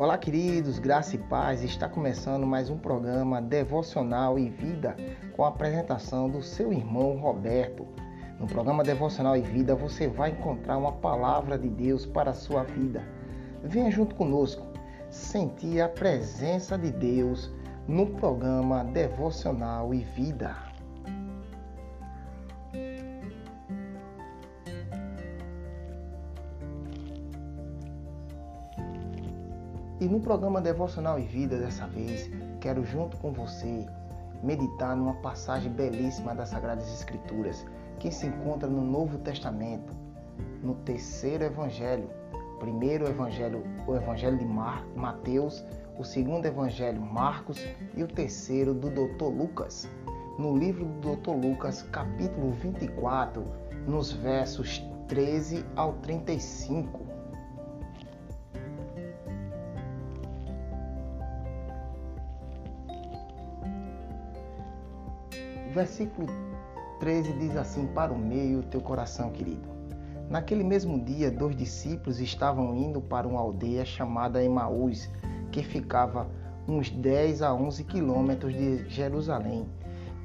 Olá, queridos, graça e paz. Está começando mais um programa Devocional e Vida com a apresentação do seu irmão Roberto. No programa Devocional e Vida você vai encontrar uma palavra de Deus para a sua vida. Venha junto conosco sentir a presença de Deus no programa Devocional e Vida. E no programa Devocional e Vida dessa vez, quero junto com você meditar numa passagem belíssima das Sagradas Escrituras que se encontra no Novo Testamento, no terceiro evangelho. Primeiro evangelho, o evangelho de Mar Mateus, o segundo evangelho Marcos e o terceiro do Dr. Lucas. No livro do Dr. Lucas, capítulo 24, nos versos 13 ao 35. Versículo 13 diz assim: Para o meio, teu coração querido. Naquele mesmo dia, dois discípulos estavam indo para uma aldeia chamada Emaús, que ficava uns 10 a 11 quilômetros de Jerusalém,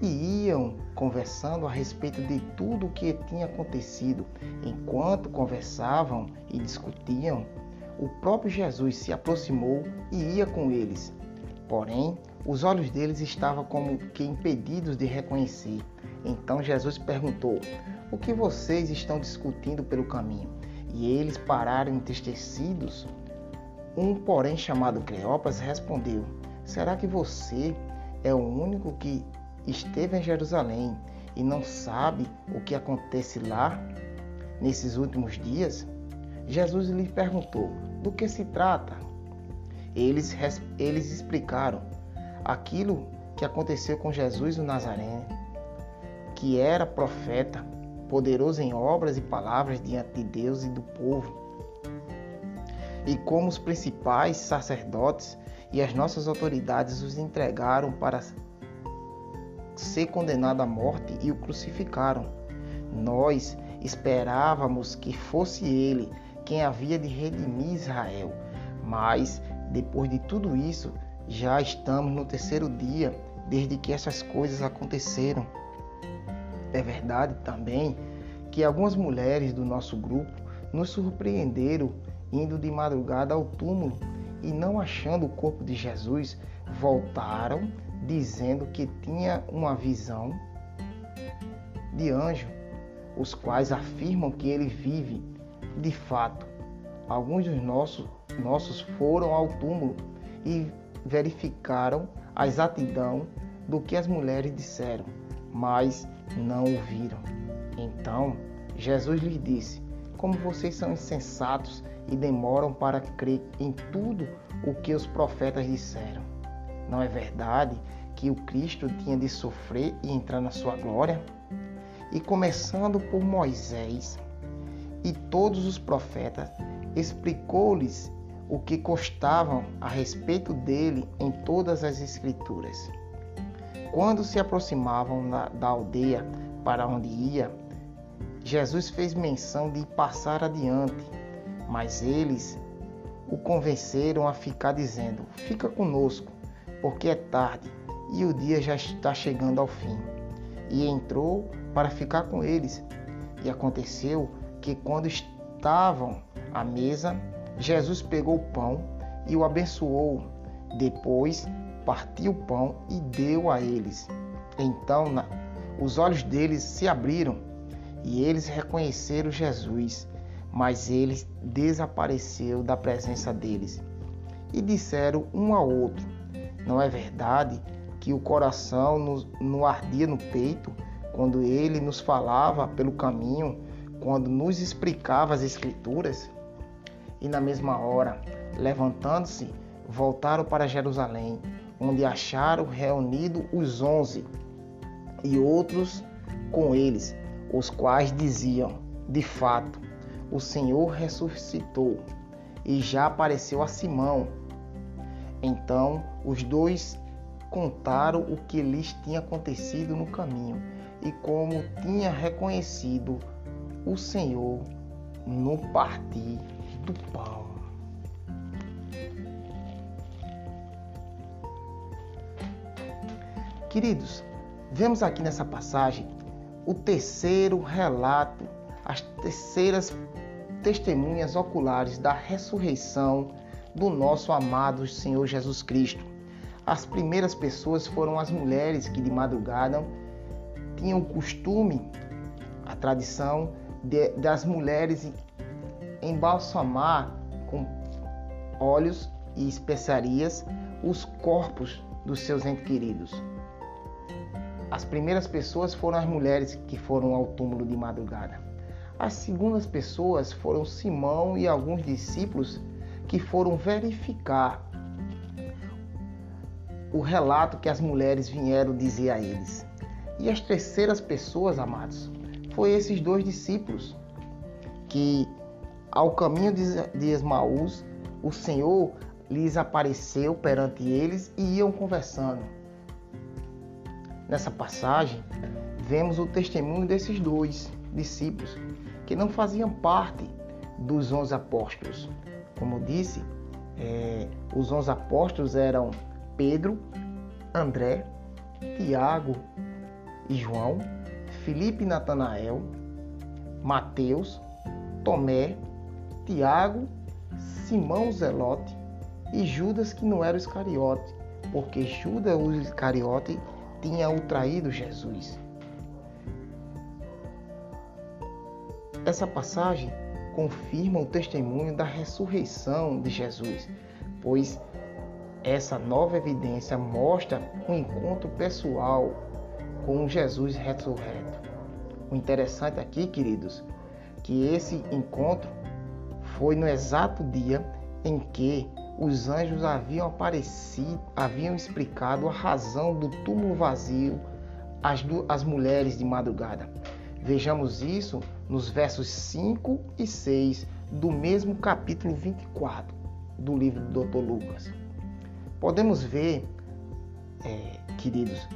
e iam conversando a respeito de tudo o que tinha acontecido. Enquanto conversavam e discutiam, o próprio Jesus se aproximou e ia com eles. Porém, os olhos deles estavam como que impedidos de reconhecer. Então Jesus perguntou: O que vocês estão discutindo pelo caminho? E eles pararam entristecidos. Um, porém, chamado Cleopas, respondeu: Será que você é o único que esteve em Jerusalém e não sabe o que acontece lá nesses últimos dias? Jesus lhe perguntou: Do que se trata? Eles, eles explicaram aquilo que aconteceu com Jesus o Nazareno, que era profeta, poderoso em obras e palavras diante de Deus e do povo. E como os principais sacerdotes e as nossas autoridades os entregaram para ser condenado à morte e o crucificaram. Nós esperávamos que fosse ele quem havia de redimir Israel, mas depois de tudo isso, já estamos no terceiro dia desde que essas coisas aconteceram. É verdade também que algumas mulheres do nosso grupo nos surpreenderam indo de madrugada ao túmulo e, não achando o corpo de Jesus, voltaram dizendo que tinha uma visão de anjo, os quais afirmam que ele vive. De fato, alguns dos nossos, nossos foram ao túmulo e verificaram a exatidão do que as mulheres disseram, mas não ouviram. Então Jesus lhes disse: Como vocês são insensatos e demoram para crer em tudo o que os profetas disseram. Não é verdade que o Cristo tinha de sofrer e entrar na sua glória? E começando por Moisés e todos os profetas, explicou-lhes o que constavam a respeito dele em todas as Escrituras. Quando se aproximavam da aldeia para onde ia, Jesus fez menção de passar adiante, mas eles o convenceram a ficar dizendo: Fica conosco, porque é tarde e o dia já está chegando ao fim. E entrou para ficar com eles. E aconteceu que quando estavam à mesa, Jesus pegou o pão e o abençoou. Depois partiu o pão e deu a eles. Então na, os olhos deles se abriram e eles reconheceram Jesus, mas ele desapareceu da presença deles. E disseram um ao outro: Não é verdade que o coração nos, nos ardia no peito quando ele nos falava pelo caminho, quando nos explicava as Escrituras? E na mesma hora, levantando-se, voltaram para Jerusalém, onde acharam reunidos os onze e outros com eles, os quais diziam: De fato, o Senhor ressuscitou e já apareceu a Simão. Então os dois contaram o que lhes tinha acontecido no caminho e como tinha reconhecido o Senhor no partir do pau. Queridos, vemos aqui nessa passagem o terceiro relato, as terceiras testemunhas oculares da ressurreição do nosso amado Senhor Jesus Cristo. As primeiras pessoas foram as mulheres que de madrugada tinham o costume, a tradição de, das mulheres embalsamar com óleos e especiarias os corpos dos seus entes queridos. As primeiras pessoas foram as mulheres que foram ao túmulo de madrugada. As segundas pessoas foram Simão e alguns discípulos que foram verificar o relato que as mulheres vieram dizer a eles. E as terceiras pessoas, amados, foi esses dois discípulos que ao caminho de Esmaús, o Senhor lhes apareceu perante eles e iam conversando. Nessa passagem, vemos o testemunho desses dois discípulos que não faziam parte dos onze apóstolos. Como disse, é, os onze apóstolos eram Pedro, André, Tiago e João, Filipe e Natanael, Mateus, Tomé, Tiago, Simão Zelote e Judas que não era o Iscariote, porque Judas o Iscariote tinha o traído Jesus. Essa passagem confirma o testemunho da ressurreição de Jesus, pois essa nova evidência mostra um encontro pessoal com Jesus ressurreto. O interessante aqui, queridos, que esse encontro foi no exato dia em que os anjos haviam aparecido, haviam explicado a razão do túmulo vazio às, às mulheres de madrugada. Vejamos isso nos versos 5 e 6 do mesmo capítulo 24 do livro do Dr. Lucas. Podemos ver, é, queridos,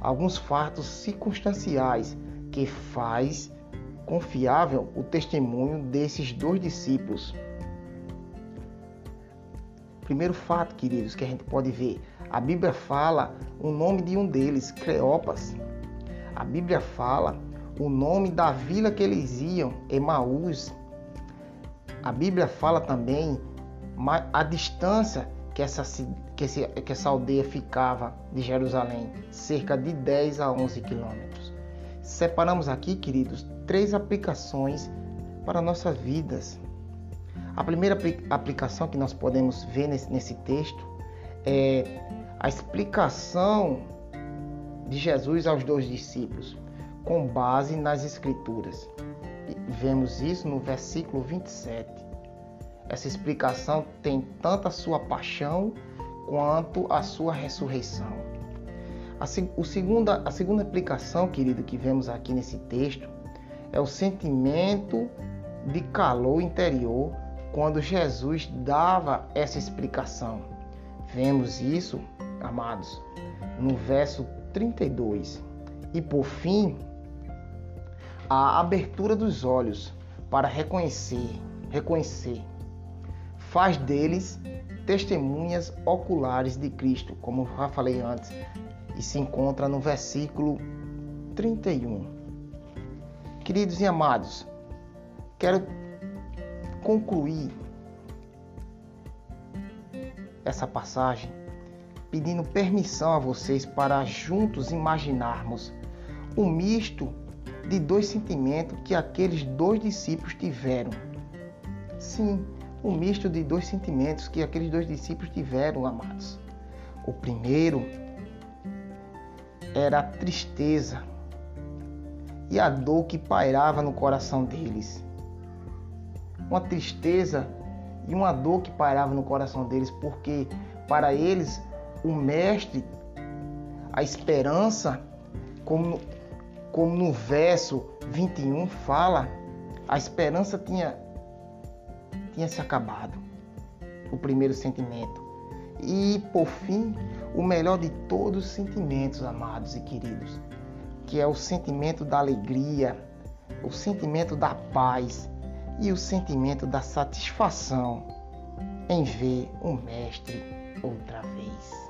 alguns fatos circunstanciais que faz confiável o testemunho desses dois discípulos. Primeiro fato, queridos, que a gente pode ver, a Bíblia fala o nome de um deles, Cleopas. A Bíblia fala o nome da vila que eles iam, Emaús. A Bíblia fala também a distância que essa, que, essa aldeia ficava de Jerusalém, cerca de 10 a 11 quilômetros. Separamos aqui, queridos, três aplicações para nossas vidas. A primeira aplicação que nós podemos ver nesse, nesse texto é a explicação de Jesus aos dois discípulos com base nas Escrituras. vemos isso no versículo 27. Essa explicação tem tanto a sua paixão quanto a sua ressurreição. A, segunda, a segunda aplicação, querido, que vemos aqui nesse texto é o sentimento de calor interior quando Jesus dava essa explicação. Vemos isso, amados, no verso 32. E por fim, a abertura dos olhos para reconhecer, reconhecer, faz deles testemunhas oculares de Cristo, como já falei antes, e se encontra no versículo 31. Queridos e amados, quero concluir essa passagem pedindo permissão a vocês para juntos imaginarmos um misto de dois sentimentos que aqueles dois discípulos tiveram. Sim, um misto de dois sentimentos que aqueles dois discípulos tiveram, amados. O primeiro era a tristeza e a dor que pairava no coração deles. Uma tristeza e uma dor que pairava no coração deles, porque para eles o Mestre, a esperança, como como no verso 21 fala, a esperança tinha, tinha se acabado, o primeiro sentimento. E, por fim, o melhor de todos os sentimentos, amados e queridos, que é o sentimento da alegria, o sentimento da paz e o sentimento da satisfação em ver o Mestre outra vez.